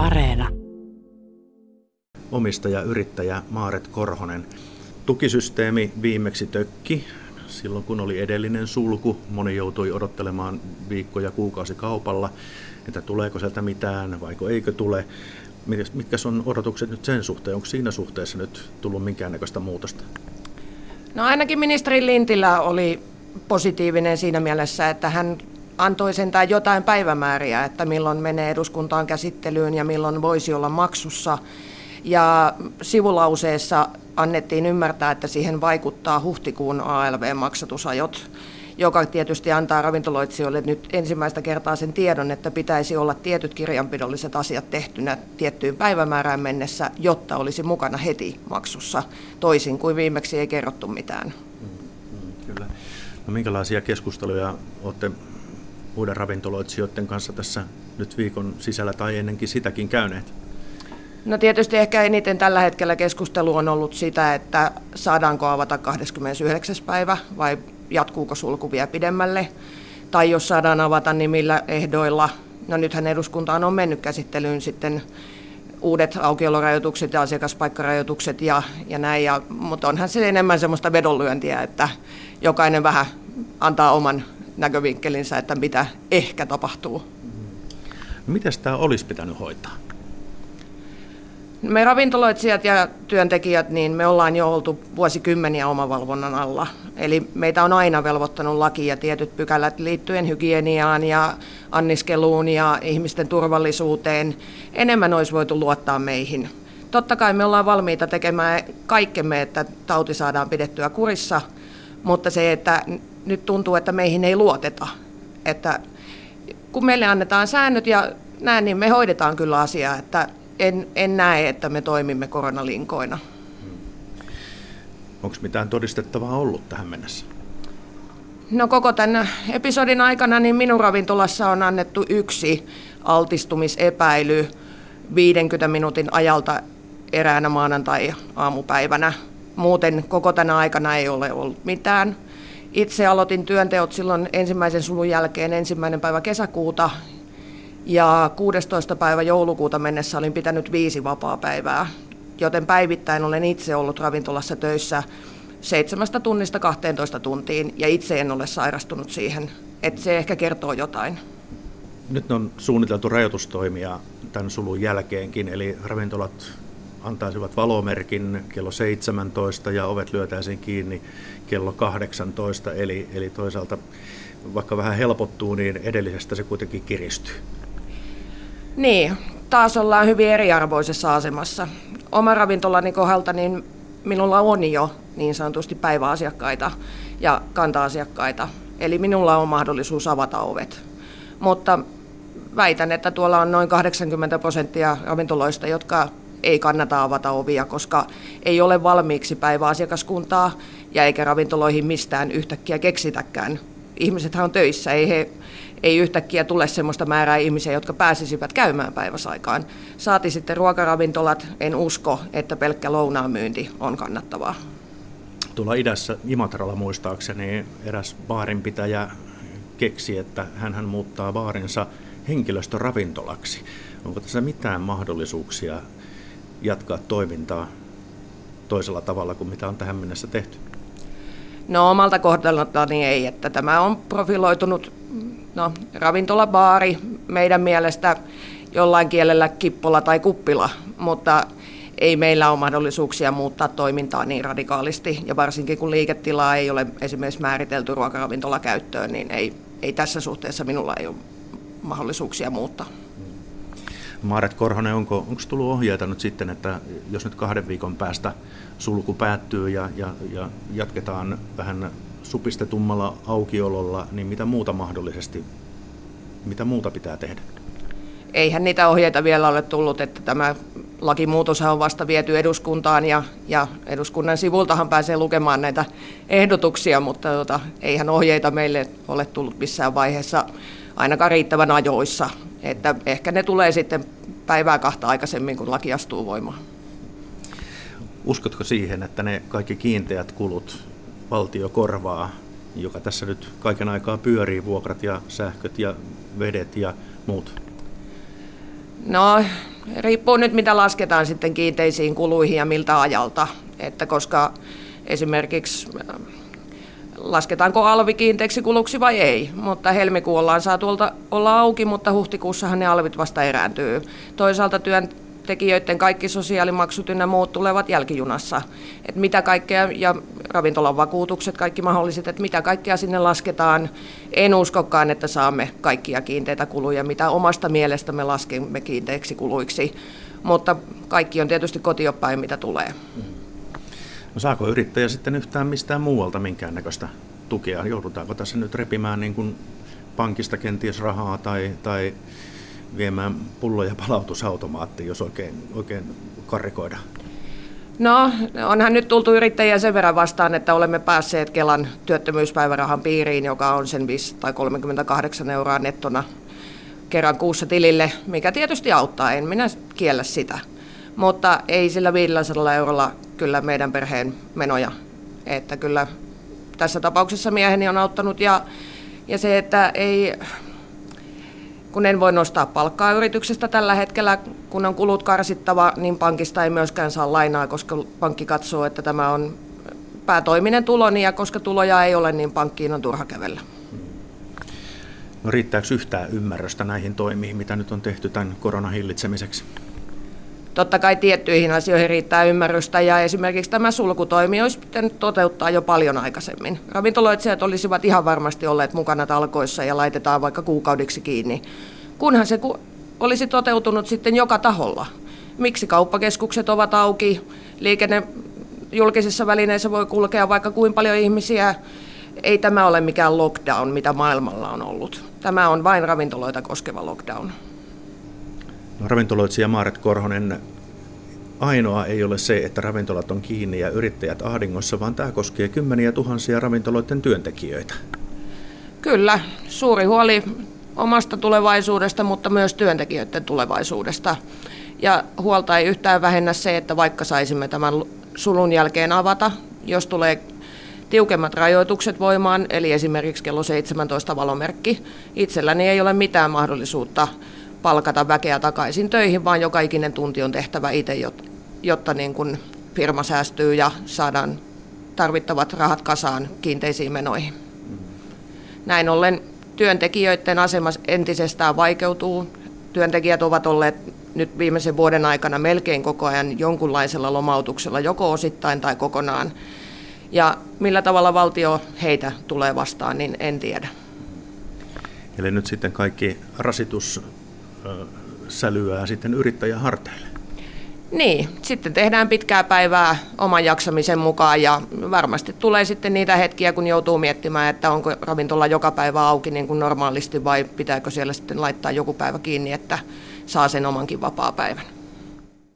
Areena. Omistaja, yrittäjä Maaret Korhonen. Tukisysteemi viimeksi tökki silloin, kun oli edellinen sulku. Moni joutui odottelemaan viikkoja, kuukausi kaupalla, että tuleeko sieltä mitään vai eikö tule. Mitkä on odotukset nyt sen suhteen? Onko siinä suhteessa nyt tullut minkäännäköistä muutosta? No ainakin ministeri Lintilä oli positiivinen siinä mielessä, että hän antoi sentään jotain päivämääriä, että milloin menee eduskuntaan käsittelyyn ja milloin voisi olla maksussa. Ja sivulauseessa annettiin ymmärtää, että siihen vaikuttaa huhtikuun ALV-maksatusajot, joka tietysti antaa ravintoloitsijoille nyt ensimmäistä kertaa sen tiedon, että pitäisi olla tietyt kirjanpidolliset asiat tehtynä tiettyyn päivämäärään mennessä, jotta olisi mukana heti maksussa, toisin kuin viimeksi ei kerrottu mitään. Mm, mm, kyllä. No, minkälaisia keskusteluja olette muiden ravintoloitsijoiden kanssa tässä nyt viikon sisällä tai ennenkin sitäkin käyneet? No tietysti ehkä eniten tällä hetkellä keskustelu on ollut sitä, että saadaanko avata 29. päivä vai jatkuuko sulku vielä pidemmälle. Tai jos saadaan avata, niin millä ehdoilla. No nythän eduskuntaan on mennyt käsittelyyn sitten uudet aukiolorajoitukset ja asiakaspaikkarajoitukset ja, ja näin. Ja, mutta onhan se enemmän semmoista vedonlyöntiä, että jokainen vähän antaa oman näkövinkkelinsä, että mitä ehkä tapahtuu. No, Miten tämä olisi pitänyt hoitaa? Me ravintoloitsijat ja työntekijät, niin me ollaan jo oltu vuosikymmeniä omavalvonnan alla. Eli meitä on aina velvoittanut laki ja tietyt pykälät liittyen hygieniaan ja anniskeluun ja ihmisten turvallisuuteen. Enemmän olisi voitu luottaa meihin. Totta kai me ollaan valmiita tekemään kaikkemme, että tauti saadaan pidettyä kurissa, mutta se, että nyt tuntuu, että meihin ei luoteta. Että kun meille annetaan säännöt ja näin, niin me hoidetaan kyllä asiaa, että en, en näe, että me toimimme koronalinkoina. Onko mitään todistettavaa ollut tähän mennessä? No koko tämän episodin aikana niin minun ravintolassa on annettu yksi altistumisepäily 50 minuutin ajalta eräänä maanantai-aamupäivänä. Muuten koko tänä aikana ei ole ollut mitään. Itse aloitin työnteot silloin ensimmäisen sulun jälkeen ensimmäinen päivä kesäkuuta ja 16. päivä joulukuuta mennessä olin pitänyt viisi vapaa-päivää, joten päivittäin olen itse ollut ravintolassa töissä seitsemästä tunnista 12 tuntiin ja itse en ole sairastunut siihen. Että se ehkä kertoo jotain. Nyt on suunniteltu rajoitustoimia tämän sulun jälkeenkin, eli ravintolat antaisivat valomerkin kello 17 ja ovet lyötäisiin kiinni kello 18, eli, eli toisaalta vaikka vähän helpottuu, niin edellisestä se kuitenkin kiristyy. Niin, taas ollaan hyvin eriarvoisessa asemassa. Oma ravintolani kohdalta niin minulla on jo niin sanotusti päiväasiakkaita ja kanta-asiakkaita. Eli minulla on mahdollisuus avata ovet. Mutta väitän, että tuolla on noin 80 prosenttia ravintoloista, jotka ei kannata avata ovia, koska ei ole valmiiksi päiväasiakaskuntaa ja eikä ravintoloihin mistään yhtäkkiä keksitäkään. Ihmisethän on töissä, ei he ei yhtäkkiä tule sellaista määrää ihmisiä, jotka pääsisivät käymään päiväsaikaan. Saati sitten ruokaravintolat, en usko, että pelkkä lounaan myynti on kannattavaa. Tuolla idässä Imatralla muistaakseni eräs baarinpitäjä keksi, että hän muuttaa baarinsa henkilöstöravintolaksi. Onko tässä mitään mahdollisuuksia jatkaa toimintaa toisella tavalla kuin mitä on tähän mennessä tehty? No omalta kohdaltani ei, että tämä on profiloitunut no, ravintola, baari, meidän mielestä jollain kielellä kippola tai kuppila, mutta ei meillä ole mahdollisuuksia muuttaa toimintaa niin radikaalisti, ja varsinkin kun liiketilaa ei ole esimerkiksi määritelty ruokaravintola-käyttöön, niin ei, ei tässä suhteessa minulla ei ole mahdollisuuksia muuttaa. Maaret Korhonen, onko, onko tullut ohjeita nyt sitten, että jos nyt kahden viikon päästä sulku päättyy ja, ja, ja jatketaan vähän supistetummalla aukiololla, niin mitä muuta mahdollisesti, mitä muuta pitää tehdä? Eihän niitä ohjeita vielä ole tullut, että tämä lakimuutos on vasta viety eduskuntaan ja, ja eduskunnan sivultahan pääsee lukemaan näitä ehdotuksia, mutta tota, eihän ohjeita meille ole tullut missään vaiheessa ainakaan riittävän ajoissa. Että ehkä ne tulee sitten päivää kahta aikaisemmin, kun laki astuu voimaan. Uskotko siihen, että ne kaikki kiinteät kulut valtio korvaa, joka tässä nyt kaiken aikaa pyörii, vuokrat ja sähköt ja vedet ja muut? No, riippuu nyt mitä lasketaan sitten kiinteisiin kuluihin ja miltä ajalta. Että koska esimerkiksi äh, lasketaanko alvi kiinteiksi kuluksi vai ei, mutta helmikuun ollaan saa tuolta olla auki, mutta huhtikuussahan ne alvit vasta erääntyy. Toisaalta työn tekijöiden kaikki sosiaalimaksut ynnä muut tulevat jälkijunassa. Et mitä kaikkea, ja ravintolan vakuutukset, kaikki mahdolliset, että mitä kaikkea sinne lasketaan. En uskokaan, että saamme kaikkia kiinteitä kuluja, mitä omasta mielestä me laskemme kiinteiksi kuluiksi. Mutta kaikki on tietysti kotiopäin, mitä tulee. No saako yrittäjä sitten yhtään mistään muualta minkäännäköistä tukea? Joudutaanko tässä nyt repimään niin kuin pankista kenties rahaa tai, tai viemään pulloja palautusautomaattiin, jos oikein, oikein karrikoida? No, onhan nyt tultu yrittäjiä sen verran vastaan, että olemme päässeet Kelan työttömyyspäivärahan piiriin, joka on sen 5 tai 38 euroa nettona kerran kuussa tilille, mikä tietysti auttaa, en minä kiellä sitä. Mutta ei sillä 500 eurolla kyllä meidän perheen menoja. Että kyllä tässä tapauksessa mieheni on auttanut ja, ja se, että ei, kun en voi nostaa palkkaa yrityksestä tällä hetkellä, kun on kulut karsittava, niin pankista ei myöskään saa lainaa, koska pankki katsoo, että tämä on päätoiminen tuloni ja koska tuloja ei ole, niin pankkiin on turha kävellä. No riittääkö yhtään ymmärrystä näihin toimiin, mitä nyt on tehty tämän koronan hillitsemiseksi? Totta kai tiettyihin asioihin riittää ymmärrystä ja esimerkiksi tämä sulkutoimi olisi pitänyt toteuttaa jo paljon aikaisemmin. Ravintoloitsijat olisivat ihan varmasti olleet mukana talkoissa ja laitetaan vaikka kuukaudiksi kiinni, kunhan se olisi toteutunut sitten joka taholla. Miksi kauppakeskukset ovat auki, liikenne julkisissa välineissä voi kulkea vaikka kuin paljon ihmisiä. Ei tämä ole mikään lockdown, mitä maailmalla on ollut. Tämä on vain ravintoloita koskeva lockdown. Ravintoloitsija Maaret Korhonen, ainoa ei ole se, että ravintolat on kiinni ja yrittäjät ahdingossa, vaan tämä koskee kymmeniä tuhansia ravintoloiden työntekijöitä. Kyllä, suuri huoli omasta tulevaisuudesta, mutta myös työntekijöiden tulevaisuudesta. Ja huolta ei yhtään vähennä se, että vaikka saisimme tämän sulun jälkeen avata, jos tulee tiukemmat rajoitukset voimaan, eli esimerkiksi kello 17 valomerkki, itselläni ei ole mitään mahdollisuutta palkata väkeä takaisin töihin, vaan joka ikinen tunti on tehtävä itse, jotta niin kuin firma säästyy ja saadaan tarvittavat rahat kasaan kiinteisiin menoihin. Näin ollen työntekijöiden asema entisestään vaikeutuu. Työntekijät ovat olleet nyt viimeisen vuoden aikana melkein koko ajan jonkunlaisella lomautuksella, joko osittain tai kokonaan. Ja millä tavalla valtio heitä tulee vastaan, niin en tiedä. Eli nyt sitten kaikki rasitus sälyää sitten yrittäjän harteille. Niin, sitten tehdään pitkää päivää oman jaksamisen mukaan ja varmasti tulee sitten niitä hetkiä, kun joutuu miettimään, että onko ravintola joka päivä auki niin kuin normaalisti vai pitääkö siellä sitten laittaa joku päivä kiinni, että saa sen omankin vapaa-päivän.